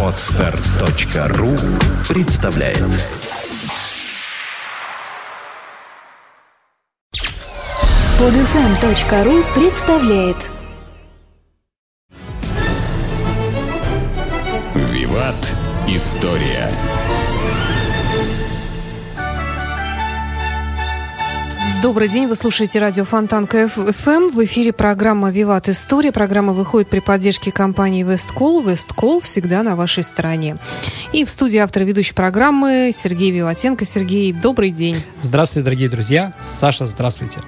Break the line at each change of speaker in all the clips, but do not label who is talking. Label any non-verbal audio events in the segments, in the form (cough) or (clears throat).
Отстар.ру представляет.
Подфм.ру представляет.
Виват. История
Добрый день, вы слушаете радио Фонтанка ФМ. В эфире программа «Виват История». Программа выходит при поддержке компании «Весткол». «Весткол» всегда на вашей стороне. И в студии автор ведущей программы Сергей Виватенко. Сергей, добрый день.
Здравствуйте, дорогие друзья. Саша, здравствуйте.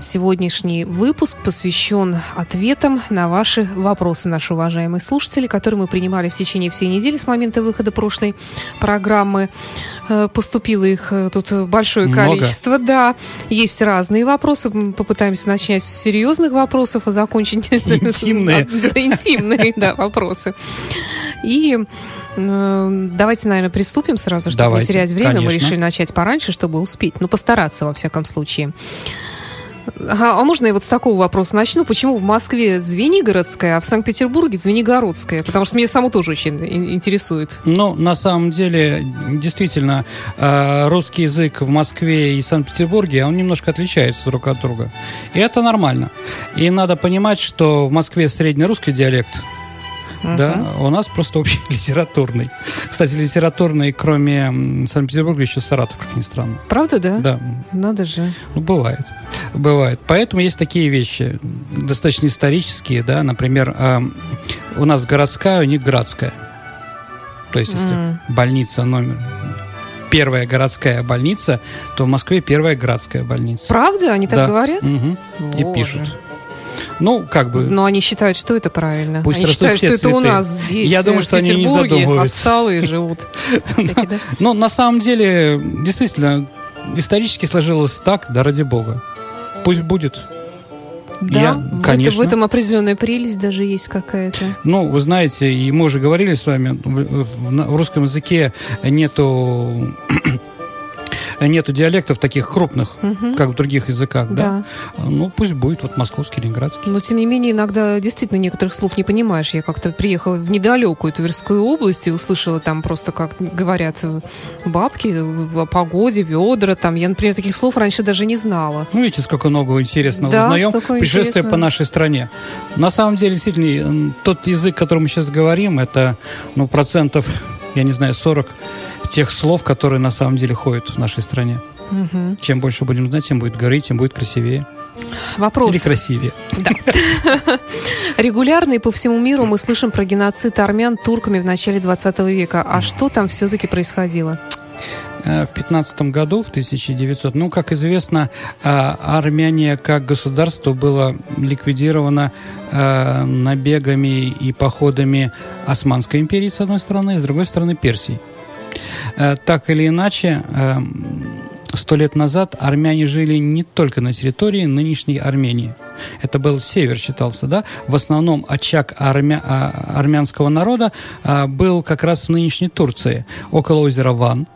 Сегодняшний выпуск посвящен ответам на ваши вопросы, наши уважаемые слушатели, которые мы принимали в течение всей недели с момента выхода прошлой программы. Э, поступило их э, тут большое
Много.
количество. Да, есть разные вопросы. Мы Попытаемся начать с серьезных вопросов, а закончить... (laughs) (laughs)
Интимные.
Интимные, да, вопросы. И э, давайте, наверное, приступим сразу, чтобы не терять время. Мы решили начать пораньше, чтобы успеть. Ну, постараться, во всяком случае. Ага, а можно я вот с такого вопроса начну? Почему в Москве Звенигородская, а в Санкт-Петербурге Звенигородская? Потому что меня саму тоже очень ин- интересует.
Ну, на самом деле, действительно, э, русский язык в Москве и Санкт-Петербурге, он немножко отличается друг от друга. И это нормально. И надо понимать, что в Москве среднерусский диалект, да, у нас просто общий (laughs) литературный. Кстати, литературный, кроме Санкт-Петербурга, еще Саратов, как ни странно.
Правда, да?
Да,
Надо же.
Ну, бывает. Бывает. Поэтому есть такие вещи, достаточно исторические, да, например, эм, у нас городская, у них градская. То есть, если
М.
больница номер первая городская больница, то в Москве первая градская больница.
Правда? Они так
Да.
говорят?
Мгм. И пишут. Ну, как бы.
Но они считают, что это правильно.
Пусть
они считают, что это у
цветы.
нас здесь,
Я
э,
думаю, что они не задумываются.
отсталые (laughs) живут.
Но на самом деле, действительно, исторически сложилось так, да ради бога. Пусть будет.
Да,
Я-
в это-
конечно.
в этом определенная прелесть даже есть какая-то.
Ну, вы знаете, и мы уже говорили с вами, в, в- в русском языке нету нету диалектов таких крупных,
Мгм.
как в других языках, да?
Да.
Ну, пусть будет вот московский, ленинградский.
Но, тем не менее, иногда действительно некоторых слов не понимаешь. Я как-то приехала в недалекую Тверскую область и услышала там просто, как говорят бабки, о погоде, ведра. Там. Я, например, таких слов раньше даже не знала.
Ну, видите, сколько нового интересного
Да,
узнаем. Путешествие
интересного.
по нашей стране. На самом деле, действительно, тот язык, о котором мы сейчас говорим, это, ну, процентов, (laughs) я не знаю, 40 тех слов, которые на самом деле ходят в нашей стране.
Мгм.
Чем больше будем знать, тем будет говорить, тем будет красивее.
Вопрос.
Или красивее.
Да. (laughs) Регулярно и по всему миру мы слышим про геноцид армян турками в начале 20 века. А что там все-таки происходило?
Э, В 15 году, в 1900, ну, как известно, э, Армения как государство было ликвидировано э, набегами и походами Османской империи, с одной стороны, и с другой стороны, Персии. Э, Так или иначе, э, сто лет назад армяне жили не только на территории нынешней Армении. Это был север, считался, да? В основном очаг армя- а, армянского народа а, был как раз в нынешней Турции, около озера Ван.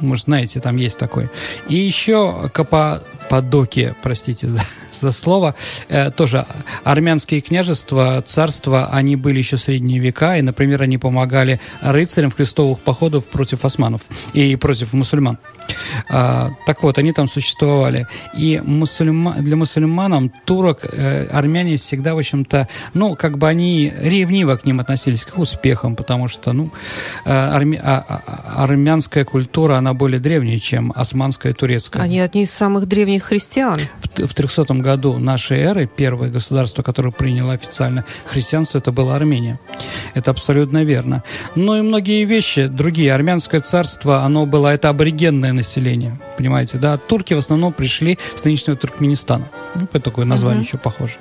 Может, знаете, там есть такой. И еще Каппадокия, простите за, (laughs) за слово, э, тоже армянские княжества, царства, они были еще в средние века, и, например, они помогали рыцарям в крестовых походах против османов и против мусульман. А, так вот, они там существовали. И мусульма- для мусульманам, турок, э, армяне всегда, в общем-то, ну, как бы они ревниво к ним относились, к успехам, потому что, ну, э, арми- а- а- армянская культура, она более древняя, чем османская и турецкая.
Они одни из самых древних христиан.
В, в 300 году нашей эры первое государство, которое приняло официально христианство, это была Армения. Это абсолютно верно. Но и многие вещи, другие. Армянское царство, оно было, это аборигенное население, понимаете, да? Турки в основном пришли с нынешнего Туркменистана. Ну, такое название
Мгм.
еще похоже.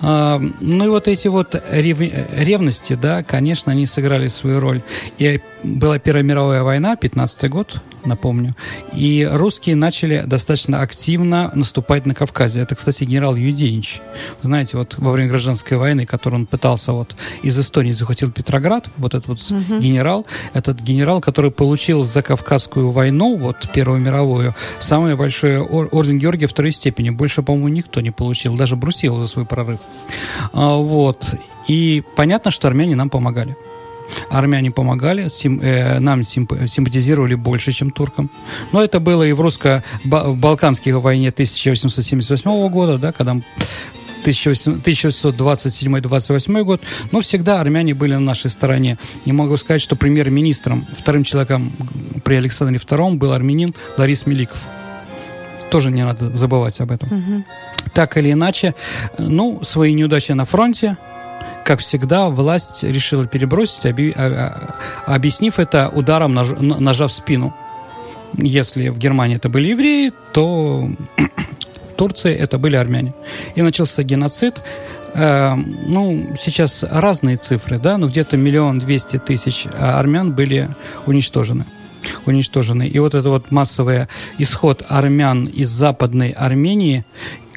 А, ну и вот эти вот рев- ревности, да, конечно, они сыграли свою роль. И была Первая мировая война, 15 год, напомню, и русские начали достаточно активно наступать на Кавказе. Это, кстати, генерал Юденич. Знаете, вот во время гражданской войны, который он пытался вот из Эстонии захватил Петроград, вот этот вот генерал, этот генерал, который получил за Кавказскую войну, вот Первую мировую, самое большое ор- орден Георгия второй степени. Больше, по-моему, никто не получил, даже Брусилов за свой прорыв. А, вот. И понятно, что армяне нам помогали. Армяне помогали, сим, э, нам симп, симпатизировали больше, чем туркам. Но это было и в русско-балканской войне 1878 года, да, когда 1827-28 год, но всегда армяне были на нашей стороне. И могу сказать, что премьер-министром, вторым человеком при Александре II был армянин Ларис Меликов. Тоже не надо забывать об этом. Угу. Так или иначе, ну, свои неудачи на фронте, как всегда, власть решила перебросить, оби, а, а, объяснив это ударом нож, ножа в спину. Если в Германии это были евреи, то Турции это были армяне. И начался геноцид. Э, ну, сейчас разные цифры, да, но где-то миллион двести тысяч армян были уничтожены уничтожены. И вот это вот массовый исход армян из Западной Армении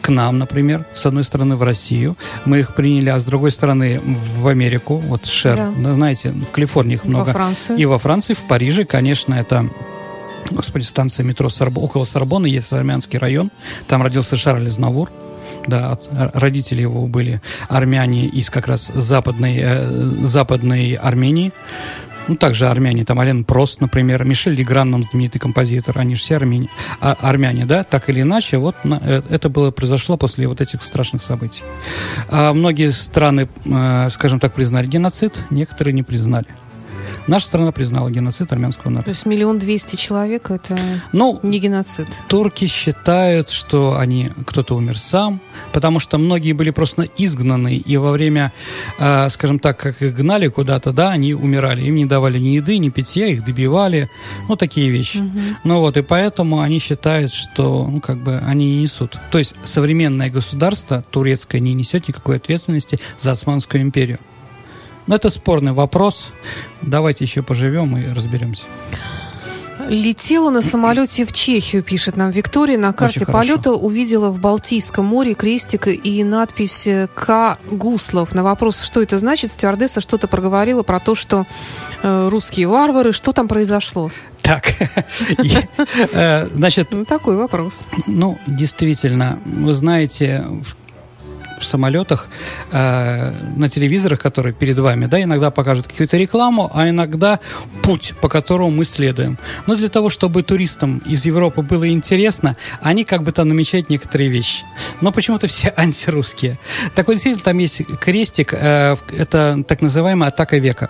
к нам, например, с одной стороны в Россию, мы их приняли, а с другой стороны в Америку, вот Шер, да. Да, знаете, в Калифорнии их много. Во
Францию.
И во Франции, в Париже, конечно, это господи, станция метро Сорб... около Сорбона, есть армянский район, там родился Шарль Изнавур, да, родители его были армяне из как раз западной, э, западной Армении. Ну, также армяне, там Ален Прост, например, Мишель Легран, нам знаменитый композитор, они же все армяне, а, армяне, да, так или иначе, вот на, э, это было, произошло после вот этих страшных событий. А многие страны, э, скажем так, признали геноцид, некоторые не признали. Наша страна признала геноцид армянского народа.
То есть миллион двести человек это ну, не геноцид?
Турки считают, что они кто-то умер сам, потому что многие были просто изгнаны, и во время, э, скажем так, как их гнали куда-то, да, они умирали. Им не давали ни еды, ни питья, их добивали, ну, такие вещи. Угу. Ну вот, и поэтому они считают, что, ну, как бы, они не несут. То есть современное государство турецкое не несет никакой ответственности за Османскую империю. Но это спорный вопрос. Давайте еще поживем и разберемся.
Летела на самолете в Чехию, пишет нам Виктория. На карте полета увидела в Балтийском море крестик и надпись «К. Гуслов». На вопрос, что это значит, стюардесса что-то проговорила про то, что э, русские варвары. Что там произошло?
Так, (laughs) э, значит...
Ну, такой вопрос.
Ну, действительно, вы знаете, в самолетах, э, на телевизорах, которые перед вами, да, иногда покажут какую-то рекламу, а иногда путь, по которому мы следуем. Но для того, чтобы туристам из Европы было интересно, они как бы там намечают некоторые вещи. Но почему-то все (laughs) антирусские. Так вот, действительно, там есть крестик, э, это так называемая атака века.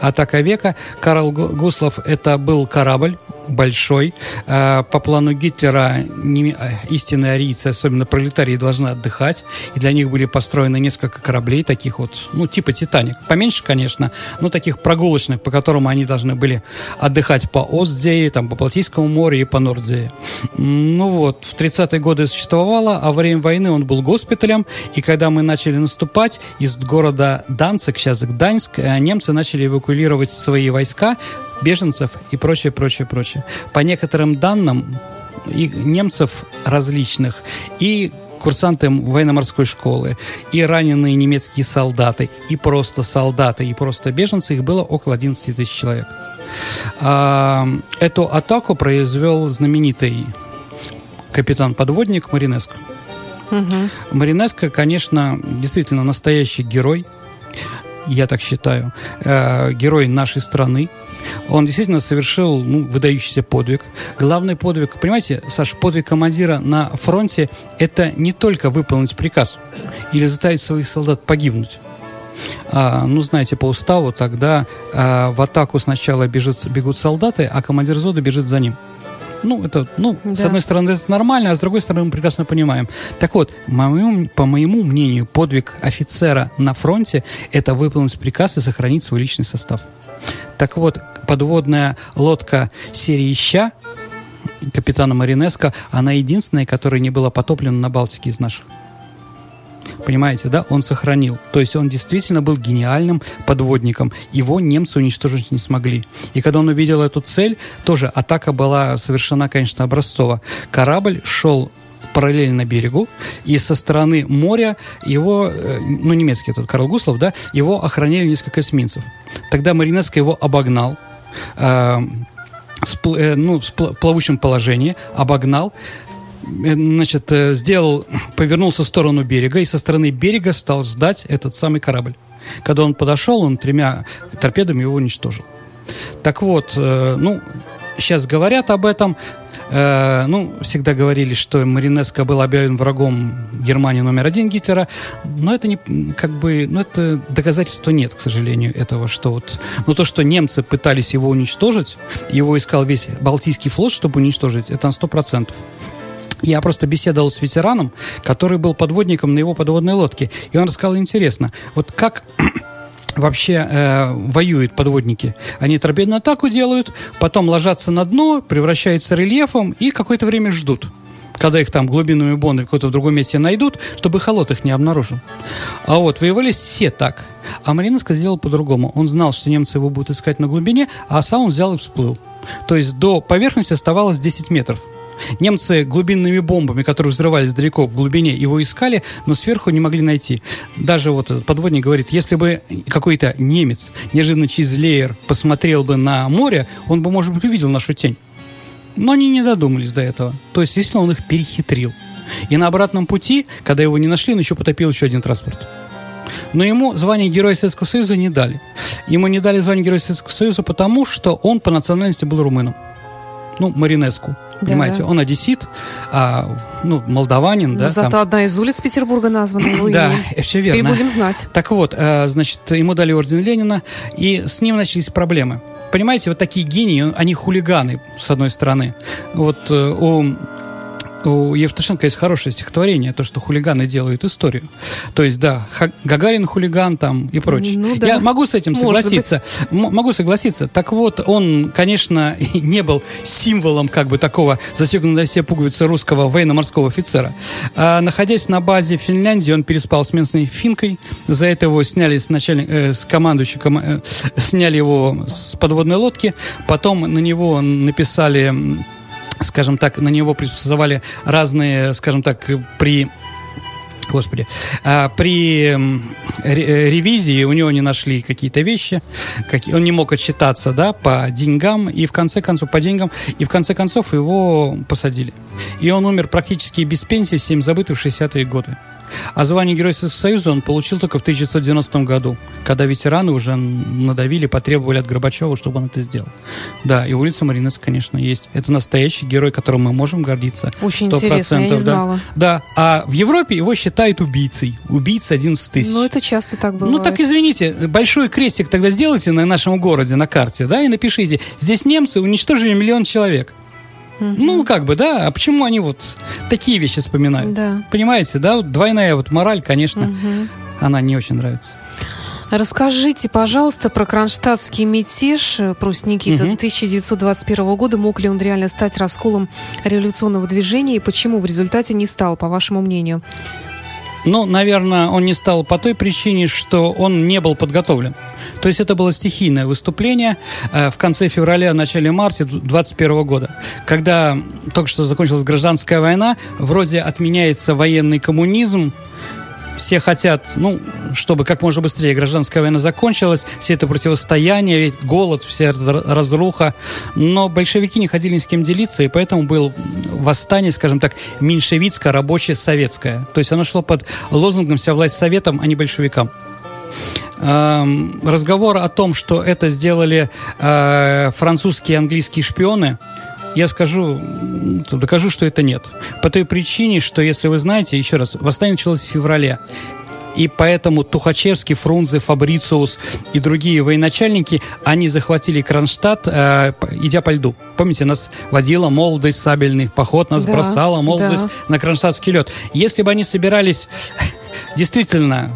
Атака века. Карл Гуслов это был корабль, большой. Э, по плану Гитлера э, истинные арийцы, особенно пролетарии, должны отдыхать. И для них были построены несколько кораблей, таких вот, ну, типа «Титаник». Поменьше, конечно, но таких прогулочных, по которым они должны были отдыхать по Остзее, там, по Балтийскому морю и по Нордзее. Ну вот, в 30-е годы существовало, а во время войны он был госпиталем, и когда мы начали наступать, из города Данцик, сейчас Гданьск, э, немцы начали эвакуировать свои войска, беженцев и прочее, прочее, прочее. По некоторым данным, и немцев различных, и курсанты военно-морской школы, и раненые немецкие солдаты, и просто солдаты, и просто беженцы, их было около 11 тысяч человек. А, эту атаку произвел знаменитый капитан-подводник Маринеско. Угу. Маринеско, конечно, действительно настоящий герой, я так считаю, э, герой нашей страны, он действительно совершил ну, выдающийся подвиг. Главный подвиг, понимаете, Саш, подвиг командира на фронте – это не только выполнить приказ или заставить своих солдат погибнуть. А, ну, знаете, по уставу тогда а, в атаку сначала бежит, бегут солдаты, а командир взвода бежит за ним. Ну, это, ну, да. с одной стороны, это нормально, а с другой стороны, мы прекрасно понимаем. Так вот, моему, по моему мнению, подвиг офицера на фронте – это выполнить приказ и сохранить свой личный состав. Так вот, подводная лодка серии «Ща» капитана Маринеско, она единственная, которая не была потоплена на Балтике из наших. Понимаете, да? Он сохранил. То есть он действительно был гениальным подводником. Его немцы уничтожить не смогли. И когда он увидел эту цель, тоже атака была совершена, конечно, образцово. Корабль шел параллельно берегу, и со стороны моря его, э, ну, немецкий этот Карл Гуслов, да, его охраняли несколько эсминцев. Тогда Маринеско его обогнал, э, с, э, ну, в плавучем положении, обогнал, э, значит, э, сделал, (clears throat) повернулся в сторону берега, и со стороны берега стал ждать этот самый корабль. Когда он подошел, он тремя торпедами его уничтожил. Так вот, ну, сейчас говорят об этом, Э, ну, всегда говорили, что Маринеско был объявлен врагом Германии номер один Гитлера, но это не, как бы, ну, это доказательства нет, к сожалению, этого, что вот, ну, то, что немцы пытались его уничтожить, его искал весь Балтийский флот, чтобы уничтожить, это на сто процентов. Я просто беседовал с ветераном, который был подводником на его подводной лодке, и он рассказал интересно, вот как вообще э, воюют подводники. Они торпедную атаку делают, потом ложатся на дно, превращаются рельефом и какое-то время ждут когда их там глубинными бонды в каком-то другом месте найдут, чтобы холод их не обнаружил. А вот воевали все так. А Маринеско сделал по-другому. Он знал, что немцы его будут искать на глубине, а сам он взял и всплыл. То есть до поверхности оставалось 10 метров. Немцы глубинными бомбами, которые взрывались далеко в глубине, его искали, но сверху не могли найти. Даже вот этот подводник говорит, если бы какой-то немец, неожиданно через леер, посмотрел бы на море, он бы, может быть, увидел нашу тень. Но они не додумались до этого. То есть, естественно, он их перехитрил. И на обратном пути, когда его не нашли, он еще потопил еще один транспорт. Но ему звание Героя Советского Союза не дали. Ему не дали звание Героя Советского Союза потому, что он по национальности был румыном. Ну, Маринеску. Да. Понимаете, он одессит, а, ну, молдаванин, да.
Зато там. одна из улиц Петербурга названа (clears throat) его
Да, все верно.
Теперь будем знать.
Так вот, э, значит, ему дали орден Ленина, и с ним начались проблемы. Понимаете, вот такие гении, они хулиганы, с одной стороны. Вот э, у у Евтушенко есть хорошее стихотворение, то, что хулиганы делают историю. То есть, да, Гагарин хулиган там и прочее. Ну, да. Я могу с этим согласиться. Могу согласиться. Так вот, он, конечно, (laughs) не был символом как бы такого засекнутого все пуговицы русского военно-морского офицера. А, находясь на базе Финляндии, он переспал с местной финкой. За это его сняли с, начальник, э, с командующим, э, сняли его с подводной лодки. Потом на него написали скажем так, на него приспособали разные, скажем так, при Господи, а, при ревизии у него не нашли какие-то вещи, какие, он не мог отчитаться, да, по деньгам, и в конце концов, по деньгам, и в конце концов его посадили. И он умер практически без пенсии, всем забытый в 60-е годы. А звание Героя Советского Союза он получил только в 1990 году, когда ветераны уже надавили, потребовали от Горбачева, чтобы он это сделал. Да, и улица Маринес, конечно, есть. Это настоящий герой, которым мы можем гордиться.
Очень 100%, интересно, я не знала.
Да. да, а в Европе его считают убийцей. Убийца 11 тысяч.
Ну, это часто так бывает.
Ну, так извините, большой крестик тогда сделайте на нашем городе, на карте, да, и напишите, здесь немцы уничтожили миллион человек. Угу. Ну, как бы, да, а почему они вот такие вещи вспоминают? Да. Понимаете, да, вот двойная вот мораль, конечно, угу. она не очень нравится.
Расскажите, пожалуйста, про кронштадтский мятеж, Прусть Никита, угу. 1921 года. Мог ли он реально стать расколом революционного движения и почему в результате не стал, по вашему мнению?
Ну, наверное, он не стал по той причине, что он не был подготовлен. То есть это было стихийное выступление э, в конце февраля, начале марта 2021 года, когда только что закончилась гражданская война, вроде отменяется военный коммунизм, все хотят, ну, чтобы как можно быстрее гражданская война закончилась, все это противостояние, ведь голод, вся разруха. Но большевики не хотели ни с кем делиться, и поэтому было восстание, скажем так, меньшевицкое, рабочее, советское. То есть оно шло под лозунгом «Вся власть советам, а не большевикам» разговор о том, что это сделали э, французские и английские шпионы, я скажу, докажу, что это нет. По той причине, что, если вы знаете, еще раз, восстание началось в феврале. И поэтому Тухачевский, Фрунзе, Фабрициус и другие военачальники, они захватили Кронштадт, э, идя по льду. Помните, нас водила молодость, сабельный поход, нас да, бросала молодость да. на Кронштадтский лед. Если бы они собирались (laughs) действительно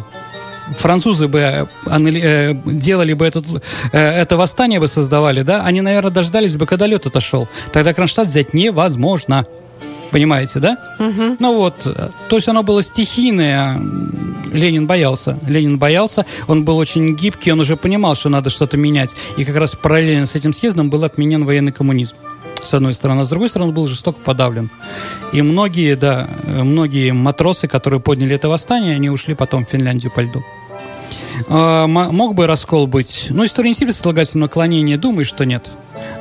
французы бы э, э, делали бы этот, э, это восстание бы создавали, да, они, наверное, дождались бы, когда лед отошел. Тогда Кронштадт взять невозможно. Понимаете, да? Угу. Ну вот, то есть оно было стихийное. Ленин боялся. Ленин боялся, он был очень гибкий, он уже понимал, что надо что-то менять. И как раз параллельно с этим съездом был отменен военный коммунизм с одной стороны, а с другой стороны, был жестоко подавлен. И многие, да, многие матросы, которые подняли это восстание, они ушли потом в Финляндию по льду. А, мог бы раскол быть? Ну, история не сильно слагательного наклонения, думаю, что нет.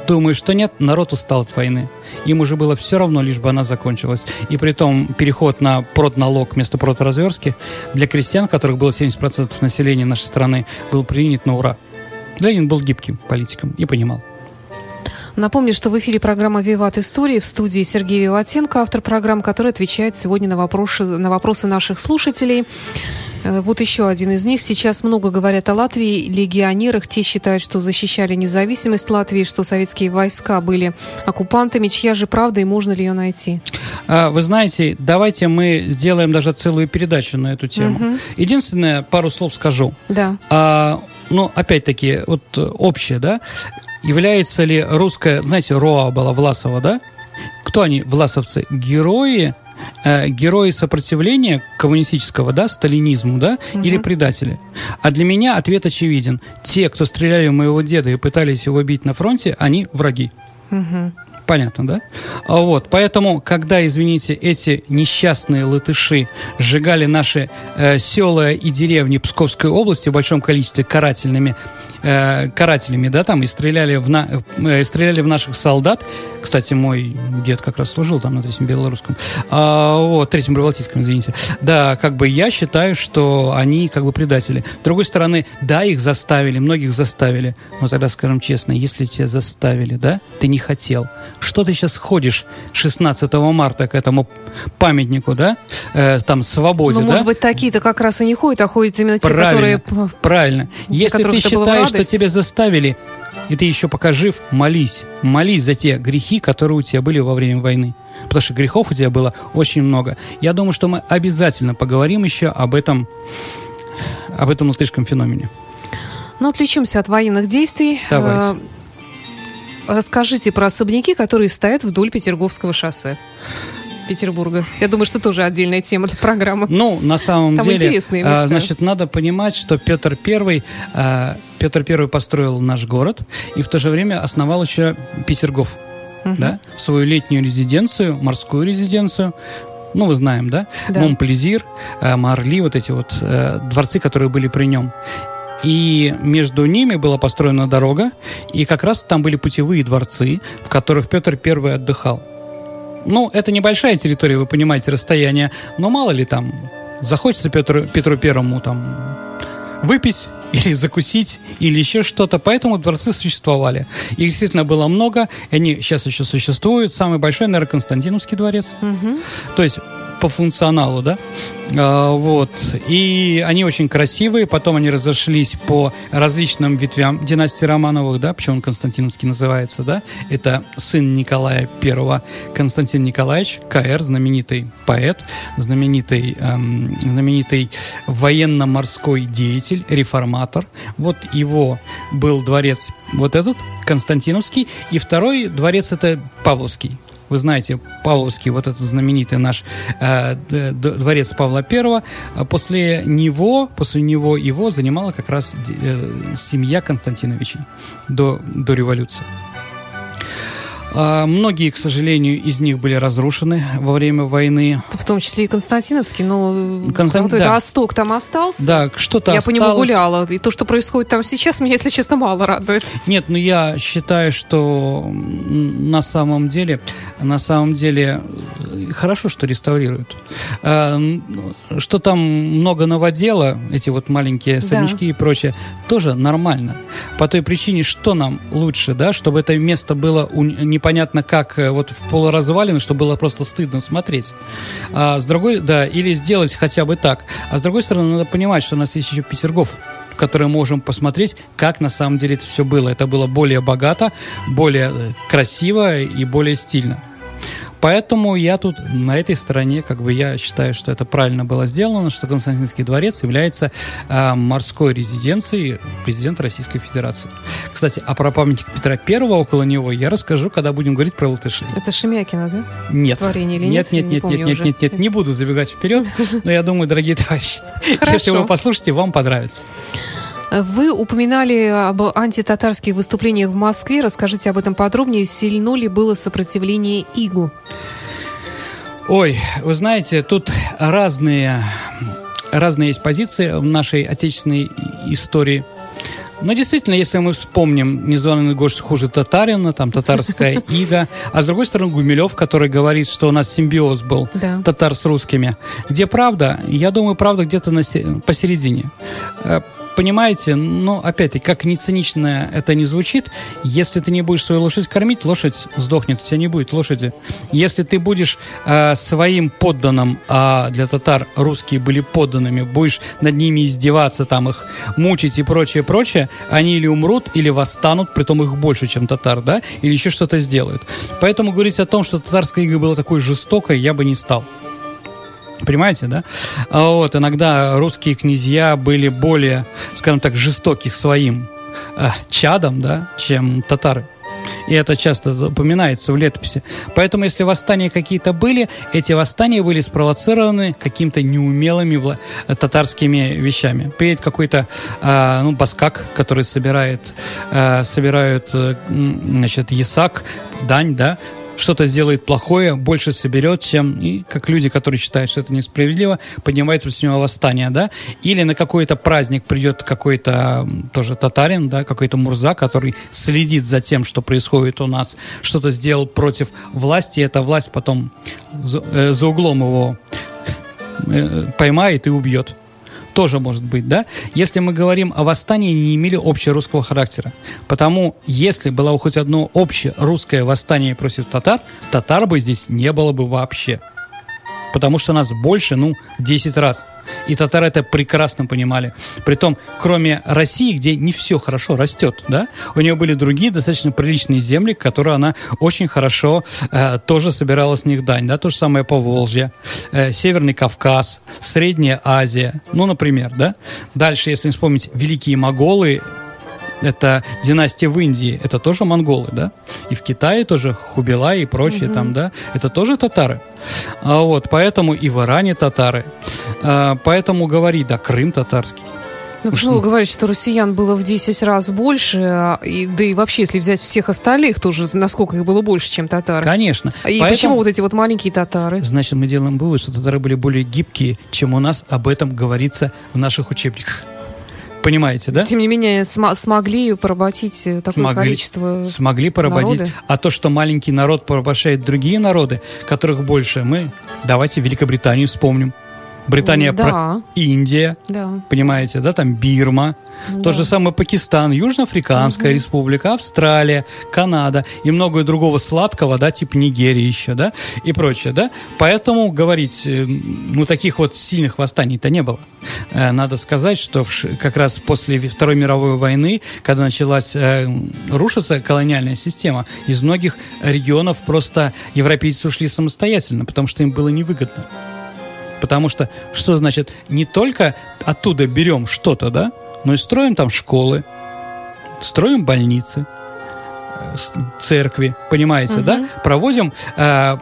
Думаю, что нет, народ устал от войны. Им уже было все равно, лишь бы она закончилась. И при том переход на продналог вместо продразверстки для крестьян, которых было 70% населения нашей страны, был принят на ура. Ленин был гибким политиком и понимал.
Напомню, что в эфире программа «Виват Истории» в студии Сергей Виватенко, автор программы, который отвечает сегодня на вопросы, на вопросы наших слушателей. Э, вот еще один из них. Сейчас много говорят о Латвии, легионерах. Те считают, что защищали независимость Латвии, что советские войска были оккупантами. Чья же правда и можно ли ее найти?
А, вы знаете, давайте мы сделаем даже целую передачу на эту тему. Угу. Единственное, пару слов скажу.
Да.
А, ну, опять-таки, вот общее, да, является ли русская, знаете, Роа была Власова, да? Кто они, власовцы? Герои э, герои сопротивления коммунистического, да, сталинизму, да, угу. или предатели? А для меня ответ очевиден. Те, кто стреляли в моего деда и пытались его бить на фронте, они враги.
Угу.
Понятно, да? А вот, поэтому, когда, извините, эти несчастные латыши сжигали наши э, села и деревни Псковской области в большом количестве карательными э, карателями, да, там, и стреляли в, на, э, стреляли в наших солдат. Кстати, мой дед как раз служил там на Третьем Белорусском. А, вот, Третьем Прибалтийском, извините. Да, как бы я считаю, что они как бы предатели. С другой стороны, да, их заставили, многих заставили. Но тогда, скажем честно, если тебя заставили, да, ты не хотел. Что ты сейчас ходишь 16 марта к этому памятнику, да, э, там, свободе,
ну,
да?
может быть, такие-то как раз и не ходят, а ходят именно те,
правильно,
которые...
Правильно. Если ты считаешь, что тебя заставили, и ты еще пока жив, молись. Молись за те грехи, которые у тебя были во время войны. Потому что грехов у тебя было очень много. Я думаю, что мы обязательно поговорим еще об этом, об этом латышском феномене.
Ну, отвлечемся от военных действий.
Давайте.
Э, расскажите про особняки, которые стоят вдоль Петерговского шоссе. Петербурга. Я думаю, что тоже отдельная тема для программы.
Ну, на самом
Там
деле,
интересные места.
А, значит, надо понимать, что Петр Первый, а, Петр Первый построил наш город и в то же время основал еще Петергоф, угу. да, свою летнюю резиденцию, морскую резиденцию. Ну, мы знаем, да?
да.
Монплезир, а, Марли, вот эти вот э, дворцы, которые были при нем. И между ними была построена дорога, и как раз там были путевые дворцы, в которых Петр Первый отдыхал. Ну, это небольшая территория, вы понимаете, расстояние, но мало ли там захочется Петру, Петру Первому там выпить или закусить, или еще что-то. Поэтому дворцы существовали. Их действительно было много, они сейчас еще существуют. Самый большой, наверное, Константиновский дворец.
Угу.
То есть по функционалу, да, а, вот, и они очень красивые, потом они разошлись по различным ветвям династии Романовых, да, почему он Константиновский называется, да, это сын Николая I, Константин Николаевич, КР, знаменитый поэт, знаменитый, эм, знаменитый военно-морской деятель, реформатор, вот его был дворец вот этот, Константиновский, и второй дворец это Павловский, вы знаете, Павловский, вот этот знаменитый наш э, дворец Павла I, а после него, после него его занимала как раз э, семья Константиновичей до, до революции. А, многие, к сожалению, из них были разрушены во время войны.
В том числе и Константиновский, но
Констан...
да. Осток там остался.
Да, что-то
Я
осталось.
по нему гуляла, и то, что происходит там сейчас, меня, если честно, мало радует.
Нет, ну я считаю, что на самом деле, на самом деле хорошо, что реставрируют. А, что там много новодела, эти вот маленькие особнячки да. и прочее, тоже нормально. По той причине, что нам лучше, да, чтобы это место было не непонятно как, э, вот в полуразвалины, что было просто стыдно смотреть. А с другой, да, или сделать хотя бы так. А с другой стороны, надо понимать, что у нас есть еще Петергоф, в который можем посмотреть, как на самом деле это все было. Это было более богато, более э, красиво и более стильно. Поэтому я тут на этой стороне, как бы я считаю, что это правильно было сделано, что Константинский дворец является э, морской резиденцией президента Российской Федерации. Кстати, а про памятник Петра Первого около него я расскажу, когда будем говорить про латышей.
Это Шемякина, да?
Нет.
Творение или
нет? Нет, нет, нет, нет, нет, нет, нет, не буду забегать вперед, но я думаю, дорогие товарищи, (laughs) если вы послушаете, вам понравится.
Вы упоминали об антитатарских выступлениях в Москве. Расскажите об этом подробнее. Сильно ли было сопротивление ИГУ?
Ой, вы знаете, тут разные, разные есть позиции в нашей отечественной истории. Но действительно, если мы вспомним «Незваный гость хуже татарина», там «Татарская (laughs) ига», а с другой стороны Гумилев, который говорит, что у нас симбиоз был да. татар с русскими. Где правда? Я думаю, правда где-то на, посередине. Понимаете, но опять-таки, как не цинично это не звучит, если ты не будешь свою лошадь кормить, лошадь сдохнет, у тебя не будет лошади. Если ты будешь э, своим подданным, а для татар русские были подданными, будешь над ними издеваться, там их мучить и прочее, прочее, они или умрут, или восстанут, притом их больше, чем татар, да, или еще что-то сделают. Поэтому говорить о том, что татарская ига была такой жестокой, я бы не стал. Понимаете, да? А вот, иногда русские князья были более, скажем так, жестоки своим э, чадом, да, чем татары. И это часто упоминается в летописи. Поэтому, если восстания какие-то были, эти восстания были спровоцированы какими-то неумелыми вла- татарскими вещами. Приедет какой-то э, ну, баскак, который собирает, э, собирают э, значит, ясак, дань, да, что-то сделает плохое, больше соберет, чем и как люди, которые считают, что это несправедливо, поднимают против него восстание, да, или на какой-то праздник придет какой-то тоже татарин, да, какой-то мурза, который следит за тем, что происходит у нас, что-то сделал против власти, и эта власть потом за, э, за углом его э, поймает и убьет тоже может быть, да? Если мы говорим о восстании, не имели общерусского характера. Потому, если было хоть одно общее русское восстание против татар, татар бы здесь не было бы вообще. Потому что нас больше, ну, в 10 раз. И татары это прекрасно понимали. Притом, кроме России, где не все хорошо растет, да, у нее были другие достаточно приличные земли, которые она очень хорошо э, тоже собирала с них дань, да, то же самое по Волжье, э, Северный Кавказ, Средняя Азия, ну, например, да. Дальше, если вспомнить великие моголы, это династия в Индии, это тоже монголы, да? И в Китае тоже Хубилай и прочие угу. там, да? Это тоже татары. А вот, поэтому и в Иране татары. А, поэтому говори, да, Крым татарский.
Ну, почему вы говорите, что россиян было в 10 раз больше, а, и, да и вообще, если взять всех остальных, тоже насколько их было больше, чем татары?
Конечно.
И Поэтому, почему вот эти вот маленькие татары?
Значит, мы делаем вывод, что татары были более гибкие, чем у нас об этом говорится в наших учебниках понимаете, да?
Тем не менее, см- смогли поработить э, такое смогли, количество
Смогли поработить. Народы. А то, что маленький народ порабощает другие народы, которых больше, мы давайте Великобританию вспомним. Британия, да. про... Индия, да. понимаете, да, там Бирма, да. то же самое Пакистан, Южноафриканская угу. республика, Австралия, Канада и многое другого сладкого, да, типа Нигерии еще, да, и прочее, да. Поэтому говорить, э, ну, таких вот сильных восстаний-то не было. Э, надо сказать, что как раз после Второй мировой войны, когда началась э, рушиться колониальная система, из многих регионов просто европейцы ушли самостоятельно, потому что им было невыгодно. Потому что, что значит, не только оттуда берем что-то, да, но и строим там школы, строим больницы, э, церкви, понимаете, угу. да? Проводим, э,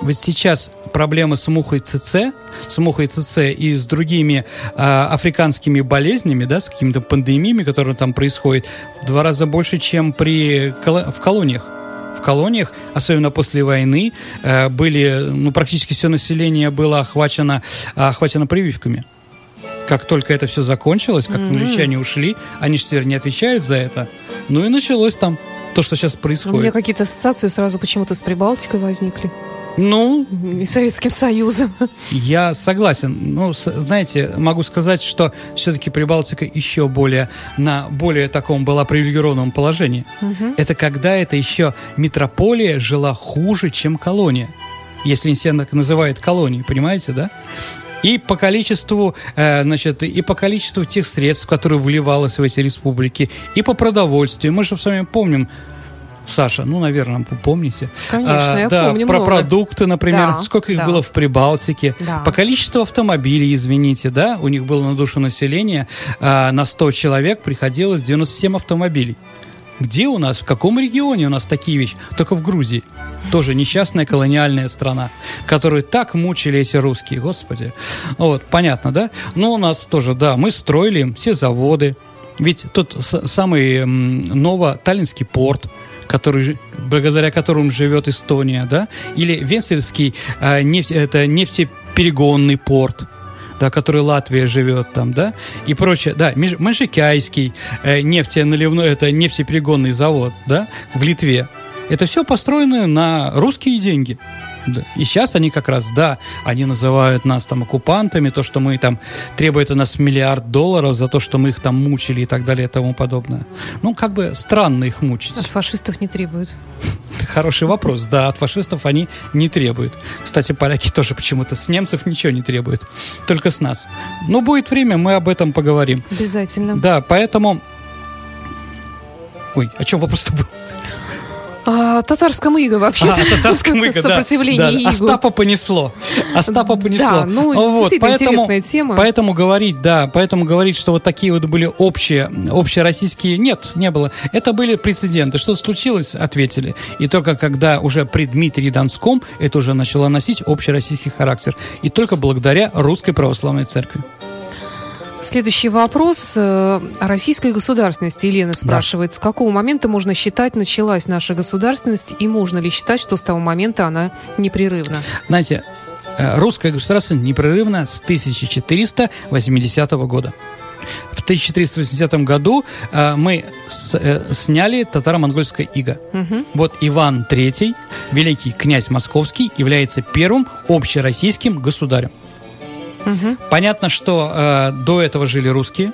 вот сейчас проблемы с мухой ЦЦ, с мухой ЦЦ и с другими э, африканскими болезнями, да, с какими-то пандемиями, которые там происходят, в два раза больше, чем при, в колониях в колониях, особенно после войны, э, были, ну, практически все население было охвачено, охвачено прививками. Как только это все закончилось, как mm-hmm. англичане ушли, они же теперь не отвечают за это. Ну и началось там то, что сейчас происходит. У
меня какие-то ассоциации сразу почему-то с Прибалтикой возникли.
Ну...
И Советским Союзом.
Я согласен. Ну, знаете, могу сказать, что все-таки Прибалтика еще более на более таком была привилегированном положении. Угу. Это когда это еще метрополия жила хуже, чем колония. Если себя так называют колонией, понимаете, да? И по количеству, э, значит, и по количеству тех средств, которые вливалось в эти республики, и по продовольствию. Мы же с вами помним, Саша, ну, наверное, помните.
Конечно, а, я
да,
помню
Про
много.
продукты, например, да, сколько их да. было в Прибалтике. Да. По количеству автомобилей, извините, да, у них было на душу населения а, на 100 человек приходилось 97 автомобилей. Где у нас, в каком регионе у нас такие вещи? Только в Грузии. Тоже несчастная колониальная страна, которую так мучили эти русские, господи. Вот, понятно, да? Но у нас тоже, да, мы строили все заводы. Ведь тот самый Ново-Таллинский порт, который, благодаря которому живет Эстония, да, или Венцевский э, нефть, это нефтеперегонный порт, да, который Латвия живет там, да, и прочее, да, Межикяйский, э, нефтеналивной, это нефтеперегонный завод, да, в Литве. Это все построено на русские деньги. Да. И сейчас они как раз, да, они называют нас там оккупантами, то, что мы там требуют у нас миллиард долларов за то, что мы их там мучили и так далее и тому подобное. Ну, как бы странно их мучить.
От фашистов не требуют. (laughs)
Хороший вопрос. Да, от фашистов они не требуют. Кстати, поляки тоже почему-то с немцев ничего не требуют. Только с нас. Но будет время, мы об этом поговорим.
Обязательно.
Да, поэтому... Ой, о чем вопрос-то был?
А, татарском иго вообще. А,
татарском иго, (laughs)
Сопротивление да,
да. Остапа понесло. Остапа понесло.
Да, ну, вот, действительно поэтому, интересная тема.
Поэтому говорить, да, поэтому говорить, что вот такие вот были общие, общероссийские, нет, не было. Это были прецеденты. Что случилось, ответили. И только когда уже при Дмитрии Донском это уже начало носить общероссийский характер. И только благодаря Русской Православной Церкви.
Следующий вопрос э, о российской государственности. Елена спрашивает, да. с какого момента можно считать, началась наша государственность, и можно ли считать, что с того момента она непрерывна?
Знаете, э, русская государственность непрерывна с 1480 года. В 1380 году э, мы с, э, сняли татаро-монгольское иго. Угу. Вот Иван III, великий князь московский, является первым общероссийским государем. Угу. Понятно, что э, до этого жили русские.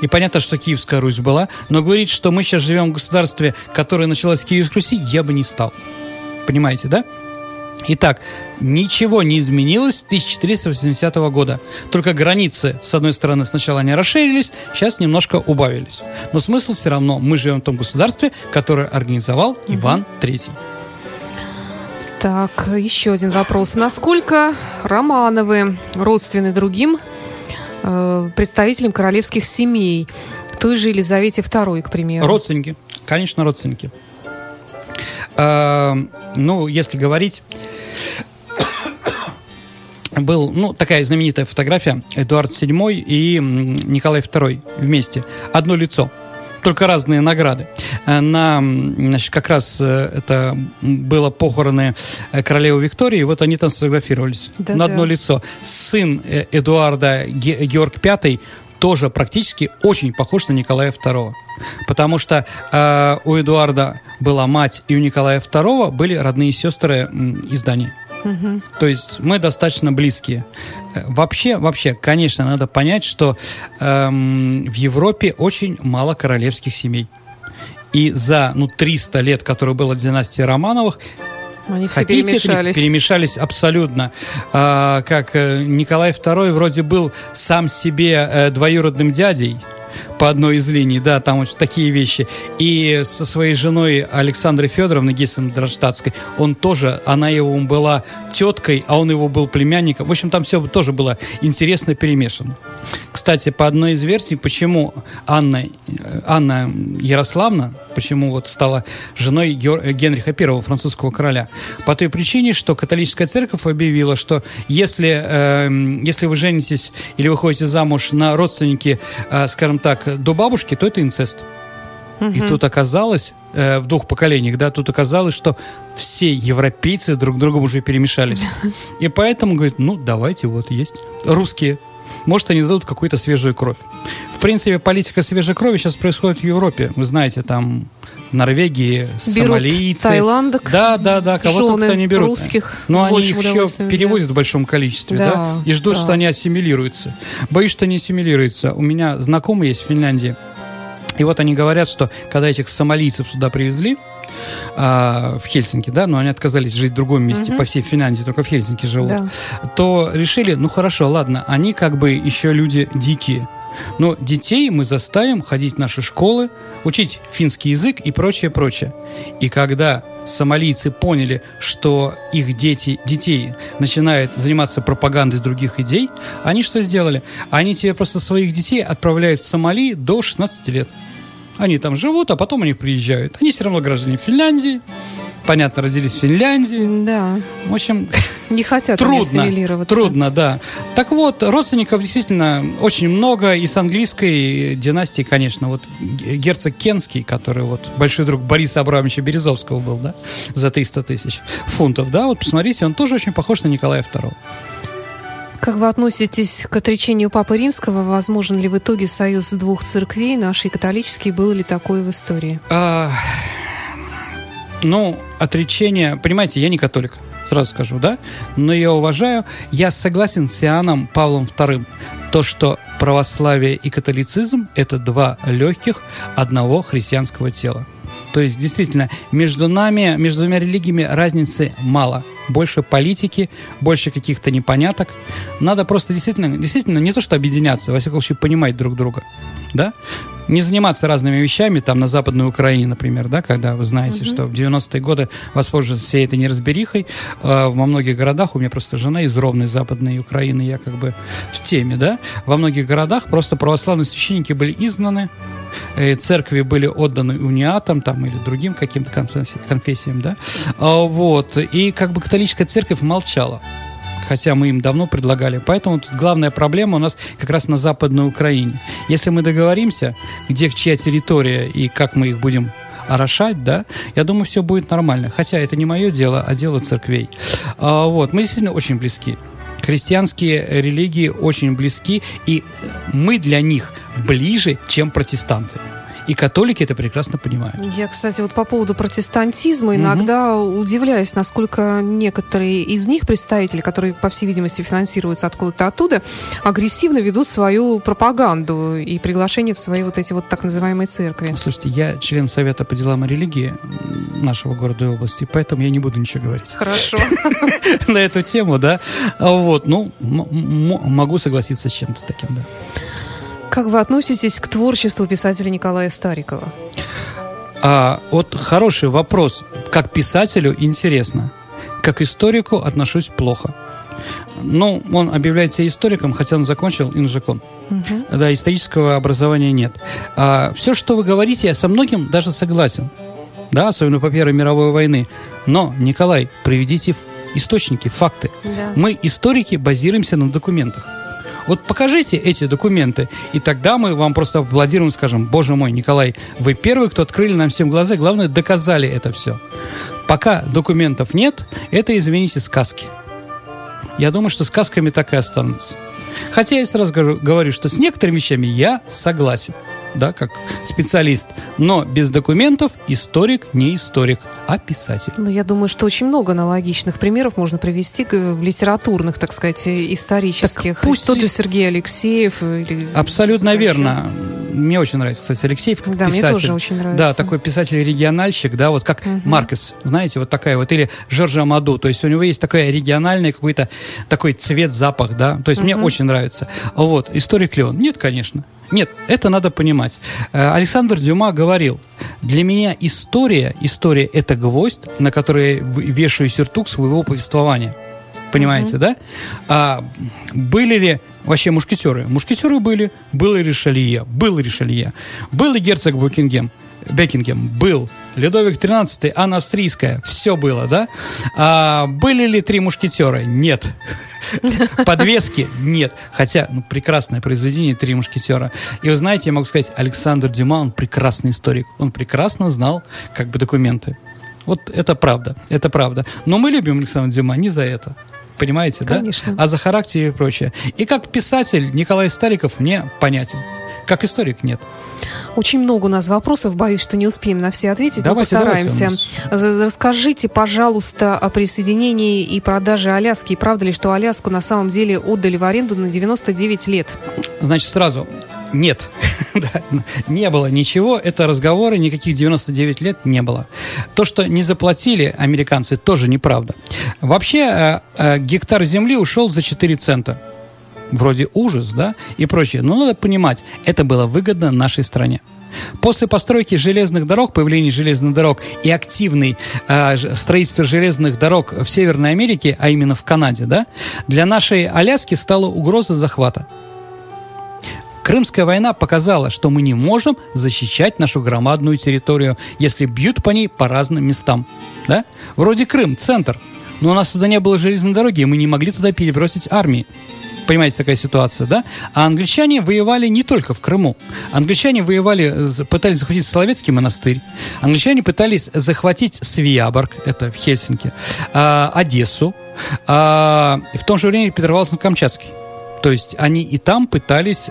И понятно, что Киевская Русь была, но говорить, что мы сейчас живем в государстве, которое началось с Киевской Руси, я бы не стал. Понимаете, да? Итак, ничего не изменилось с 1480 года. Только границы, с одной стороны, сначала не расширились, сейчас немножко убавились. Но смысл все равно, мы живем в том государстве, которое организовал Иван III.
Так, еще один вопрос. Насколько Романовы родственны другим э, представителям королевских семей? Той же Елизавете II, к примеру.
Родственники. Конечно, родственники. Э, ну, если говорить (coughs) был, ну, такая знаменитая фотография Эдуард VII и Николай II вместе. Одно лицо только разные награды. Э, на, значит, как раз э, это было похороны э, королевы Виктории, вот они там сфотографировались да, на одно лицо. Сын Эдуарда Георг V тоже практически очень похож на Николая II. Потому что э, у Эдуарда была мать, и у Николая II были родные сестры из Дании. Угу. То есть мы достаточно близкие. Вообще, вообще, конечно, надо понять, что эм, в Европе очень мало королевских семей. И за ну, 300 лет, которые было династии Романовых,
они все Хотите, перемешались.
Перемешались абсолютно. А, как э, Николай II вроде был сам себе э, двоюродным дядей, по одной из линий, да, там вот такие вещи. И со своей женой Александрой Федоровной Гессен-Драштадтской, он тоже, она его была теткой, а он его был племянником. В общем, там все тоже было интересно перемешано. Кстати, по одной из версий, почему Анна, Анна Ярославна, почему вот стала женой Генриха I, французского короля, по той причине, что католическая церковь объявила, что если, э, если вы женитесь или выходите замуж на родственники, э, скажем так, до бабушки, то это инцест. Угу. И тут оказалось, э, в двух поколениях, да, тут оказалось, что все европейцы друг другом уже перемешались. И поэтому, говорит, ну, давайте, вот есть. Русские. Может, они дадут какую-то свежую кровь. В принципе, политика свежей крови сейчас происходит в Европе. Вы знаете, там Норвегии, берут сомалийцы.
Таиландок,
да, да, да, кого только не берут.
русских.
Но они их еще перевозят в большом количестве, да, да и ждут, да. что они ассимилируются. Боюсь, что они ассимилируются. У меня знакомый есть в Финляндии. И вот они говорят, что когда этих сомалийцев сюда привезли, а, в Хельсинки, да, но они отказались жить в другом месте, угу. по всей Финляндии, только в Хельсинки живут, да. то решили, ну хорошо, ладно, они как бы еще люди дикие, но детей мы заставим ходить в наши школы, учить финский язык и прочее, прочее. И когда сомалийцы поняли, что их дети, детей начинают заниматься пропагандой других идей, они что сделали? Они тебе просто своих детей отправляют в Сомали до 16 лет. Они там живут, а потом они приезжают. Они все равно граждане Финляндии, понятно, родились в Финляндии.
Да.
В общем,
не хотят
трудно, трудно, да. Так вот, родственников действительно очень много, и с английской династии, конечно, вот герцог Кенский, который вот большой друг Бориса Абрамовича Березовского был, да, за 300 тысяч фунтов, да, вот посмотрите, он тоже очень похож на Николая II.
Как вы относитесь к отречению Папы Римского? Возможен ли в итоге союз двух церквей, нашей католической? Было ли такое в истории? А,
ну, отречение... Понимаете, я не католик, сразу скажу, да? Но я уважаю. Я согласен с Иоанном Павлом II. То, что православие и католицизм – это два легких одного христианского тела. То есть, действительно, между нами, между двумя религиями разницы мало. Больше политики, больше каких-то непоняток. Надо просто действительно, действительно не то что объединяться, во всяком случае понимать друг друга. Да? не заниматься разными вещами, там на Западной Украине, например, да, когда вы знаете, uh-huh. что в 90-е годы воспользоваться всей этой неразберихой. Э, во многих городах, у меня просто жена из ровной Западной Украины, я как бы в теме, да, во многих городах просто православные священники были изгнаны, церкви были отданы униатам там или другим каким-то конфессиям, да, а, вот, и как бы католическая церковь молчала хотя мы им давно предлагали. Поэтому тут главная проблема у нас как раз на Западной Украине. Если мы договоримся, где чья территория и как мы их будем орошать, да, я думаю, все будет нормально. Хотя это не мое дело, а дело церквей. А, вот, мы действительно очень близки. Христианские религии очень близки, и мы для них ближе, чем протестанты. И католики это прекрасно понимают.
Я, кстати, вот по поводу протестантизма иногда угу. удивляюсь, насколько некоторые из них, представители, которые, по всей видимости, финансируются откуда-то оттуда, агрессивно ведут свою пропаганду и приглашение в свои вот эти вот так называемые церкви.
Слушайте, я член Совета по делам религии нашего города и области, поэтому я не буду ничего говорить.
Хорошо. (laughs)
На эту тему, да. Вот, ну, могу согласиться с чем-то таким, да.
Как вы относитесь к творчеству писателя Николая Старикова?
А, вот хороший вопрос. Как писателю интересно. Как историку отношусь плохо. Ну, он объявляет себя историком, хотя он закончил инжекон. Угу. Да, исторического образования нет. А, все, что вы говорите, я со многим даже согласен. Да, особенно по Первой мировой войны. Но, Николай, приведите источники, факты. Да. Мы, историки, базируемся на документах. Вот покажите эти документы, и тогда мы вам просто аплодируем скажем, боже мой, Николай, вы первый, кто открыли нам всем глаза, главное, доказали это все. Пока документов нет, это, извините, сказки. Я думаю, что сказками так и останутся. Хотя я сразу говорю, что с некоторыми вещами я согласен да, как специалист. Но без документов историк не историк, а писатель.
Ну, я думаю, что очень много аналогичных примеров можно привести в литературных, так сказать, исторических. Так пусть тот же Сергей Алексеев. Или
Абсолютно верно. Мне очень нравится, кстати, Алексеев как
да,
писатель.
мне тоже очень нравится.
Да, такой писатель-региональщик, да, вот как угу. Маркес, знаете, вот такая вот, или Жоржа Амаду, то есть у него есть такой региональный какой-то такой цвет, запах, да, то есть угу. мне очень нравится. Вот, историк ли он? Нет, конечно. Нет, это надо понимать. Э, Александр Дюма говорил, для меня история, история – это гвоздь, на который я вешаю сюртук своего повествования. Понимаете, mm-hmm. да? А были ли вообще мушкетеры? Мушкетеры были. Был и Ришелье. Был Ришелье. Был и герцог Букингем. Бекингем был. Ледовик XIII, Анна Австрийская. Все было, да? А, были ли три мушкетера? Нет. (laughs) Подвески? Нет. Хотя, ну, прекрасное произведение «Три мушкетера». И вы знаете, я могу сказать, Александр Дюма, он прекрасный историк. Он прекрасно знал, как бы, документы. Вот это правда, это правда. Но мы любим Александра Дюма не за это. Понимаете,
Конечно.
да? А за характер и прочее. И как писатель Николай Стариков мне понятен. Как историк нет.
Очень много у нас вопросов, боюсь, что не успеем на все ответить, давайте, но постараемся. Давайте. Расскажите, пожалуйста, о присоединении и продаже Аляски. И правда ли, что Аляску на самом деле отдали в аренду на 99 лет?
Значит, сразу, нет, (laughs) не было ничего, это разговоры, никаких 99 лет не было. То, что не заплатили американцы, тоже неправда. Вообще, э, э, гектар земли ушел за 4 цента вроде ужас, да, и прочее. Но надо понимать, это было выгодно нашей стране. После постройки железных дорог, появления железных дорог и активной э, строительства железных дорог в Северной Америке, а именно в Канаде, да, для нашей Аляски стала угроза захвата. Крымская война показала, что мы не можем защищать нашу громадную территорию, если бьют по ней по разным местам. Да? Вроде Крым, центр. Но у нас туда не было железной дороги, и мы не могли туда перебросить армии. Понимаете, такая ситуация, да? А англичане воевали не только в Крыму. Англичане воевали, пытались захватить Соловецкий монастырь. Англичане пытались захватить Свияборг, это в Хельсинки, Одессу, в том же время Петропавловск-Камчатский. То есть они и там пытались,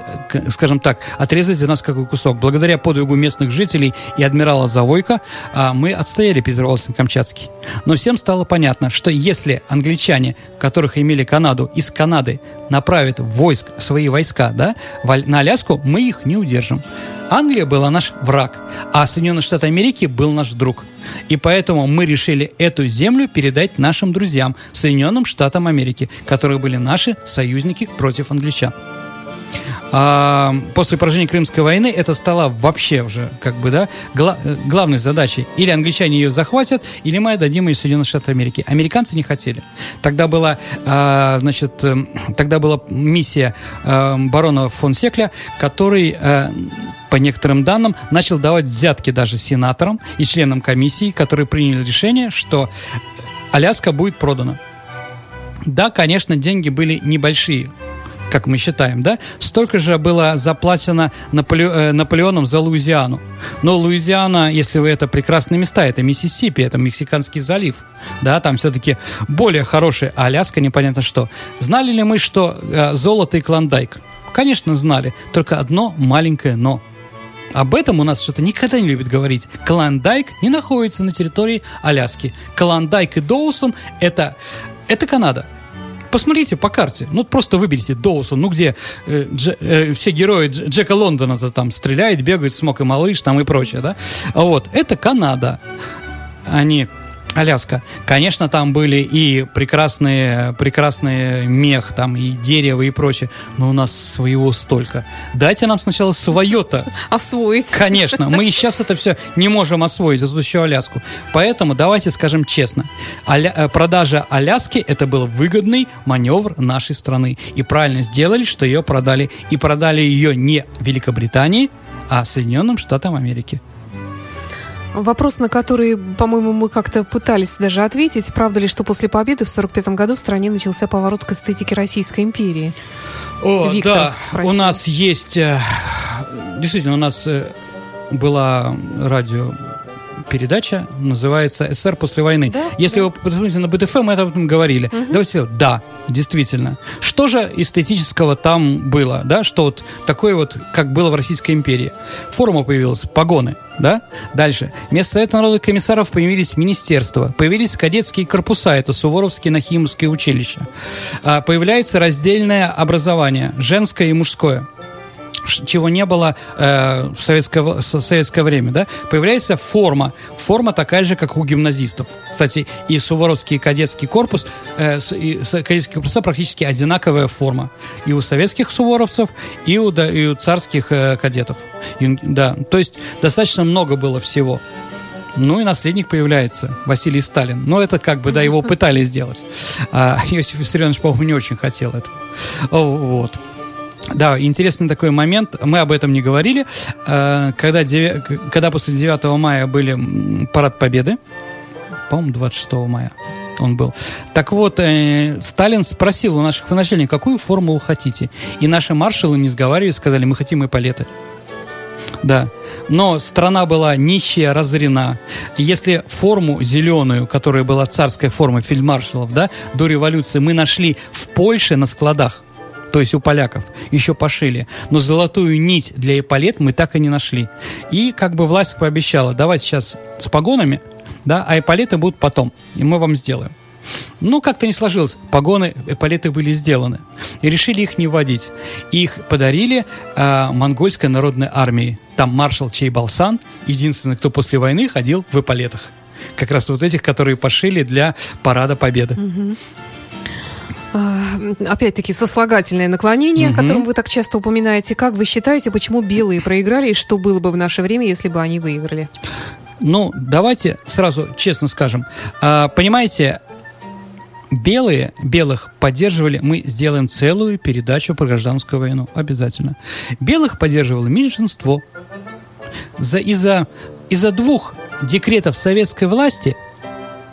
скажем так, отрезать от нас какой кусок. Благодаря подвигу местных жителей и адмирала Завойка а, мы отстояли Петропавловск-Камчатский. Но всем стало понятно, что если англичане, которых имели Канаду, из Канады направят войск, свои войска да, на Аляску, мы их не удержим. Англия была наш враг, а Соединенные Штаты Америки был наш друг. И поэтому мы решили эту землю передать нашим друзьям, Соединенным Штатам Америки, которые были наши союзники против англичан. А, после поражения Крымской войны это стало вообще уже как бы да гла- главной задачей. Или англичане ее захватят, или мы отдадим ее Соединенным Штатам Америки. Американцы не хотели. Тогда была а, значит э, тогда была миссия а, барона фон Секля, который а, по некоторым данным, начал давать взятки даже сенаторам и членам комиссии, которые приняли решение, что Аляска будет продана. Да, конечно, деньги были небольшие, как мы считаем, да, столько же было заплачено Наполе... Э, Наполеоном за Луизиану. Но Луизиана, если вы это прекрасные места, это Миссисипи, это Мексиканский залив, да, там все-таки более хороший, а Аляска непонятно что. Знали ли мы, что э, золото и клондайк? Конечно, знали, только одно маленькое но. Об этом у нас что-то никогда не любит говорить. Клондайк не находится на территории Аляски. Клондайк и Доусон это, это Канада. Посмотрите по карте. Ну, просто выберите Доусон, ну, где э, Дж, э, все герои Дж, Джека Лондона-то там стреляет, бегает, смог и малыш там и прочее, да? Вот, это Канада. Они Аляска. Конечно, там были и прекрасные, прекрасные мех, там и дерево, и прочее, но у нас своего столько. Дайте нам сначала свое-то.
Освоить.
Конечно. Мы и сейчас это все не можем освоить, а тут еще Аляску. Поэтому давайте скажем честно. Аля... Э, продажа Аляски – это был выгодный маневр нашей страны. И правильно сделали, что ее продали. И продали ее не Великобритании, а Соединенным Штатам Америки.
Вопрос, на который, по-моему, мы как-то пытались даже ответить. Правда ли, что после победы в 1945 году в стране начался поворот к эстетике Российской империи?
О, Виктор да, спросил. у нас есть... Э, действительно, у нас э, была радио передача, называется «СССР после войны». Да, Если да. вы посмотрите на БТФ, мы об этом говорили. Угу. Давайте, да, действительно. Что же эстетического там было, да, что вот такое вот, как было в Российской империи? Форма появилась, погоны, да? Дальше. Вместо Совета народных комиссаров появились министерства, появились кадетские корпуса, это Суворовские Нахимовские училища. А, появляется раздельное образование, женское и мужское чего не было э, в, советское, в советское время, да, появляется форма. Форма такая же, как у гимназистов. Кстати, и Суворовский кадетский корпус, э, и кадетские корпуса практически одинаковая форма. И у советских суворовцев, и у, да, и у царских э, кадетов. И, да, то есть достаточно много было всего. Ну и наследник появляется, Василий Сталин. Но это как бы, да, его (laughs) пытались сделать. А (laughs) Иосиф Виссарионович, по-моему, не очень хотел это. Вот. Да, интересный такой момент, мы об этом не говорили, э, когда, когда после 9 мая были парад Победы, по-моему, 26 мая он был. Так вот, э, Сталин спросил у наших военачальников, какую форму вы хотите? И наши маршалы, не сговариваясь, сказали, мы хотим эполеты. Да. Но страна была нищая, разорена. Если форму зеленую, которая была царской формой фельдмаршалов, да, до революции, мы нашли в Польше на складах, то есть у поляков, еще пошили. Но золотую нить для эполет мы так и не нашли. И как бы власть пообещала, давай сейчас с погонами, да, а эполеты будут потом, и мы вам сделаем. Ну, как-то не сложилось. Погоны, эполеты были сделаны. И решили их не вводить. Их подарили э, монгольской народной армии. Там маршал Чейбалсан, единственный, кто после войны ходил в эполетах. Как раз вот этих, которые пошили для парада победы.
Угу. А, опять-таки, сослагательное наклонение, угу. которым вы так часто упоминаете. Как вы считаете, почему белые проиграли и что было бы в наше время, если бы они выиграли?
Ну, давайте сразу честно скажем. А, понимаете, белые, белых поддерживали, мы сделаем целую передачу про гражданскую войну, обязательно. Белых поддерживало меньшинство. За, из-за, из-за двух декретов советской власти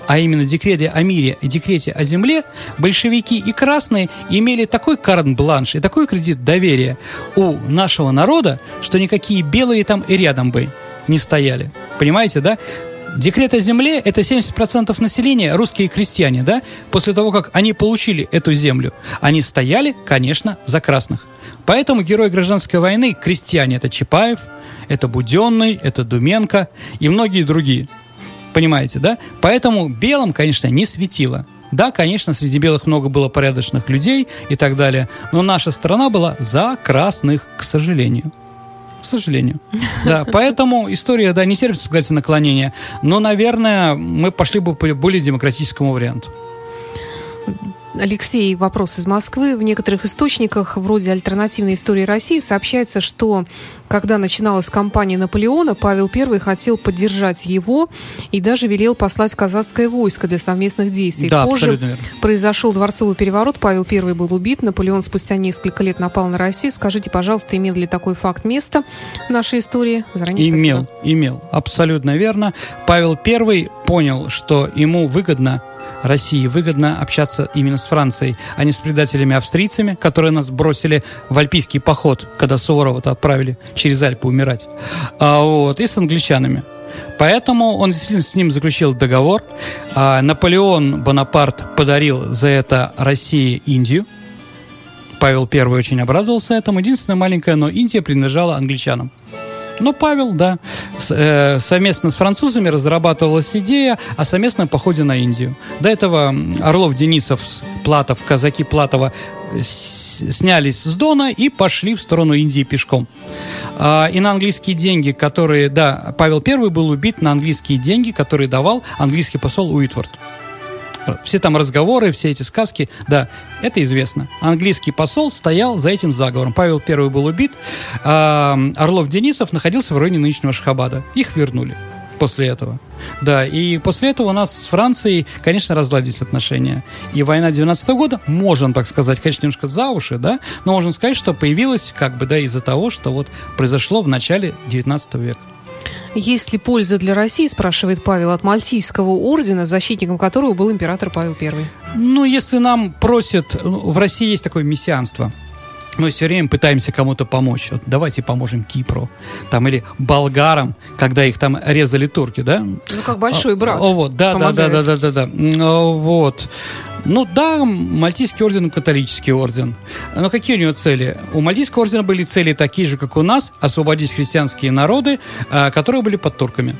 а именно декрете о мире и декрете о земле, большевики и красные имели такой карт-бланш и такой кредит доверия у нашего народа, что никакие белые там и рядом бы не стояли. Понимаете, да? Декрет о земле – это 70% населения, русские крестьяне, да? После того, как они получили эту землю, они стояли, конечно, за красных. Поэтому герой гражданской войны – крестьяне. Это Чапаев, это Буденный, это Думенко и многие другие. Понимаете, да? Поэтому белым, конечно, не светило. Да, конечно, среди белых много было порядочных людей и так далее, но наша страна была за красных, к сожалению. К сожалению. (laughs) Да, поэтому история, да, не терпит, сказать, наклонения. Но, наверное, мы пошли бы по более демократическому варианту.
Алексей, вопрос из Москвы. В некоторых источниках, вроде альтернативной истории России, сообщается, что когда начиналась кампания Наполеона, Павел I хотел поддержать его и даже велел послать казацкое войско для совместных действий.
Да,
Позже произошел дворцовый переворот, Павел I был убит, Наполеон спустя несколько лет напал на Россию. Скажите, пожалуйста, имел ли такой факт место в нашей истории?
Заранее имел, спасибо. имел, абсолютно верно. Павел I понял, что ему выгодно России выгодно общаться именно с Францией, а не с предателями-австрийцами, которые нас бросили в альпийский поход, когда Суворова-то отправили через Альпы умирать, а, вот, и с англичанами. Поэтому он действительно с ним заключил договор. А, Наполеон Бонапарт подарил за это России Индию. Павел I очень обрадовался этому. Единственное маленькое, но Индия принадлежала англичанам. Но Павел, да, э, совместно с французами разрабатывалась идея о совместном походе на Индию. До этого Орлов, Денисов, Платов, казаки Платова э, снялись с Дона и пошли в сторону Индии пешком. А, и на английские деньги, которые, да, Павел I был убит на английские деньги, которые давал английский посол Уитворд. Все там разговоры, все эти сказки, да, это известно. Английский посол стоял за этим заговором. Павел I был убит, а Орлов-Денисов находился в районе нынешнего Шахабада. Их вернули после этого. Да, и после этого у нас с Францией, конечно, разладились отношения. И война 12 -го года, можно так сказать, конечно, немножко за уши, да, но можно сказать, что появилась как бы, да, из-за того, что вот произошло в начале 19 века.
Есть ли польза для России, спрашивает Павел, от Мальтийского ордена, защитником которого был император Павел I?
Ну, если нам просят... Ну, в России есть такое мессианство мы все время пытаемся кому-то помочь. Вот давайте поможем Кипру, там или болгарам, когда их там резали турки, да? Ну
как большой брат.
О, вот, да, да, да, да, да, да, да, вот. Ну да, Мальтийский орден католический орден. Но какие у него цели? У Мальтийского ордена были цели такие же, как у нас, освободить христианские народы, а, которые были под турками.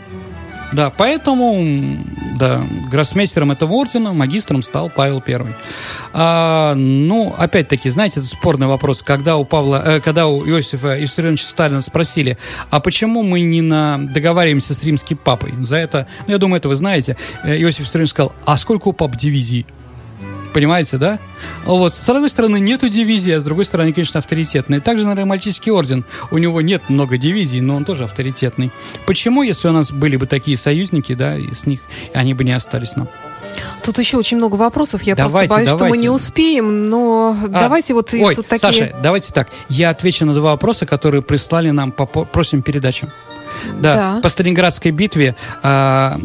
Да, поэтому, да, гроссмейстером этого ордена, магистром стал Павел I. А, ну, опять-таки, знаете, это спорный вопрос. Когда у Павла, э, когда у Иосифа Виссарионовича Сталина спросили, а почему мы не на, договариваемся с римским папой? За это, ну, я думаю, это вы знаете. Э, Иосиф Виссарионович сказал, а сколько у пап дивизий? Понимаете, да? Вот, с одной стороны, нету дивизии, а с другой стороны, конечно, авторитетный. Также, наверное, Мальтийский орден. У него нет много дивизий, но он тоже авторитетный. Почему, если у нас были бы такие союзники, да, и с них они бы не остались нам?
Тут еще очень много вопросов. Я давайте, просто боюсь, давайте. что мы не успеем, но а, давайте вот
ой,
тут
такие... Саша, давайте так. Я отвечу на два вопроса, которые прислали нам по просим передачу. Да, да. по Сталинградской битве, а,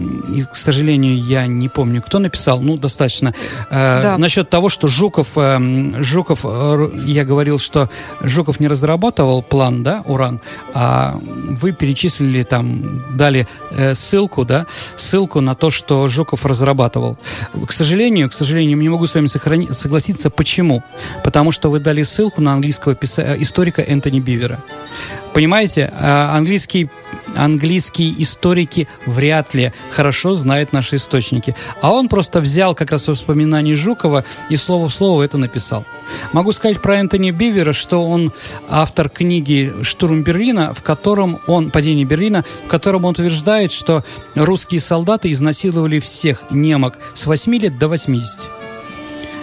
к сожалению, я не помню, кто написал, ну, достаточно. А, да. Насчет того, что Жуков, а, Жуков, а, я говорил, что Жуков не разрабатывал план, да, уран, а вы перечислили там, дали э, ссылку, да, ссылку на то, что Жуков разрабатывал. К сожалению, к сожалению, не могу с вами сохрани- согласиться. Почему? Потому что вы дали ссылку на английского писа- историка Энтони Бивера. Понимаете, английский, английские историки вряд ли хорошо знают наши источники. А он просто взял как раз воспоминания Жукова и слово в слово это написал. Могу сказать про Энтони Бивера, что он автор книги «Штурм Берлина», в котором он, «Падение Берлина», в котором он утверждает, что русские солдаты изнасиловали всех немок с 8 лет до 80.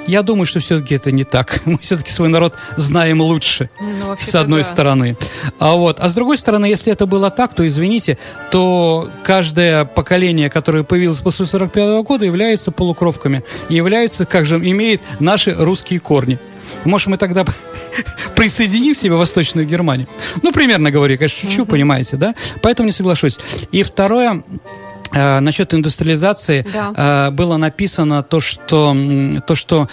Я думаю, что все-таки это не так. (laughs) Мы все-таки свой народ знаем лучше, ну, с одной да. стороны. А, вот. а с другой стороны, если это было так, то, извините, то каждое поколение, которое появилось после 45 года, является полукровками. И является, как же, имеет наши русские корни. Может, мы тогда (laughs) присоединим себе Восточную Германию? Ну, примерно говорю, конечно, шучу, uh-huh. понимаете, да? Поэтому не соглашусь. И второе, насчет индустриализации да. э, было написано то что, то, что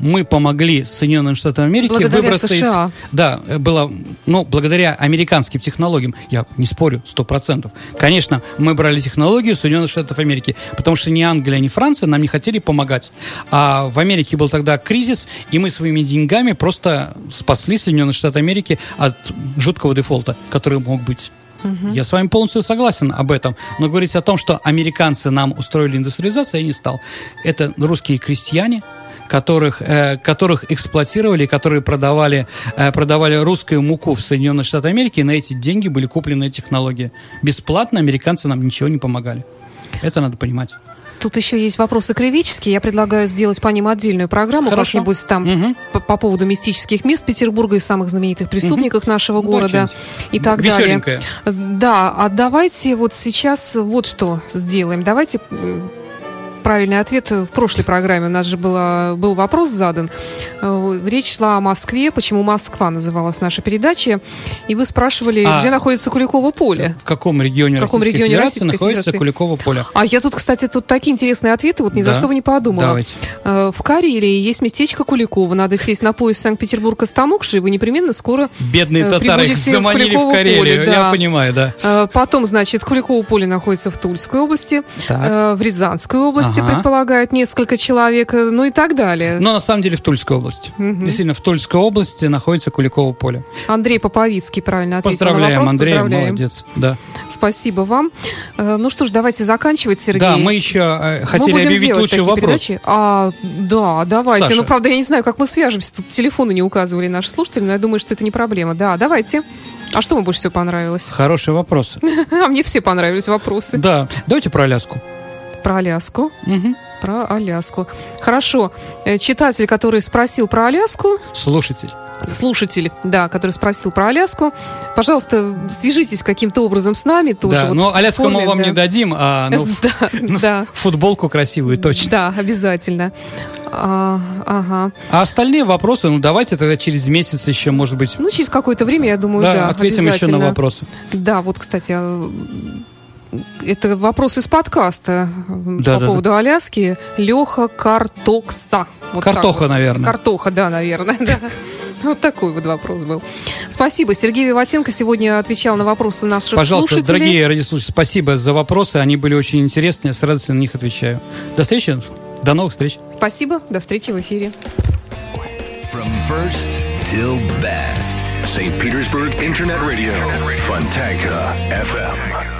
мы помогли Соединенным Штатам Америки
благодаря выбраться США.
из... Да, было, ну, благодаря американским технологиям, я не спорю, сто процентов. Конечно, мы брали технологию Соединенных Штатов Америки, потому что ни Англия, ни Франция нам не хотели помогать. А в Америке был тогда кризис, и мы своими деньгами просто спасли Соединенные Штаты Америки от жуткого дефолта, который мог быть. Угу. Я с вами полностью согласен об этом. Но говорить о том, что американцы нам устроили индустриализацию, я не стал. Это русские крестьяне, которых, э, которых эксплуатировали, которые продавали, э, продавали русскую муку в Соединенные Штаты Америки, и на эти деньги были куплены технологии. Бесплатно американцы нам ничего не помогали. Это надо понимать.
Тут еще есть вопросы кривические. Я предлагаю сделать по ним отдельную программу как-нибудь там угу. по, по поводу мистических мест Петербурга и самых знаменитых преступников угу. нашего города Очень и так далее. Да, а давайте вот сейчас вот что сделаем. Давайте правильный ответ в прошлой программе. У нас же было, был вопрос задан. Э, речь шла о Москве. Почему Москва называлась наша передача? И вы спрашивали, а где находится Куликово поле?
В каком регионе, в каком регионе Федерации Российской находится Федерации? Куликово поле?
А я тут, кстати, тут такие интересные ответы, вот ни да. за что бы не подумала.
Давайте.
Э, в Карелии есть местечко Куликово. Надо сесть на поезд Санкт-Петербург-Стамукши, и вы непременно скоро
Бедные э, татары их заманили в, в Карелию, поле, да. я понимаю, да.
Потом, значит, Куликово поле находится в Тульской области, так. в Рязанской области, области ага. предполагают несколько человек, э, ну и так далее.
Но на самом деле в Тульской области. Угу. Действительно, в Тульской области находится Куликово поле.
Андрей Поповицкий правильно ответил
Поздравляем,
на вопрос.
Андрей, Поздравляем. молодец. Да.
Спасибо вам. Э, ну что ж, давайте заканчивать, Сергей.
Да, мы еще э, хотели мы объявить лучший вопрос. Передачи.
А, да, давайте. Саша. Ну, правда, я не знаю, как мы свяжемся. Тут телефоны не указывали наши слушатели, но я думаю, что это не проблема. Да, давайте. А что вам больше всего понравилось?
Хороший вопрос. (laughs)
А мне все понравились вопросы.
Да, давайте про Аляску.
Про Аляску? Угу. Про Аляску. Хорошо. Э, читатель, который спросил про Аляску...
Слушатель.
Слушатель, да, который спросил про Аляску. Пожалуйста, свяжитесь каким-то образом с нами тоже.
Да,
вот
но Аляску форме, мы вам да. не дадим, а (laughs) ну, да, ну, да. футболку красивую точно.
Да, обязательно. А, ага.
А остальные вопросы, ну давайте тогда через месяц еще, может быть.
Ну, через какое-то время, я думаю, да. да
ответим еще на вопросы.
Да, вот, кстати, а, это вопрос из подкаста да, по да, поводу да. Аляски. Леха Картокса.
Вот Картоха, вот. наверное.
Картоха, да, наверное. (laughs) Да. Вот такой вот вопрос был. Спасибо. Сергей Виватенко сегодня отвечал на вопросы наших
Пожалуйста,
слушателей.
дорогие радиослушатели, спасибо за вопросы. Они были очень интересные. С радостью на них отвечаю. До встречи. До новых встреч.
Спасибо. До встречи в эфире. From first till best. St. Petersburg Internet Radio. Fontanka FM.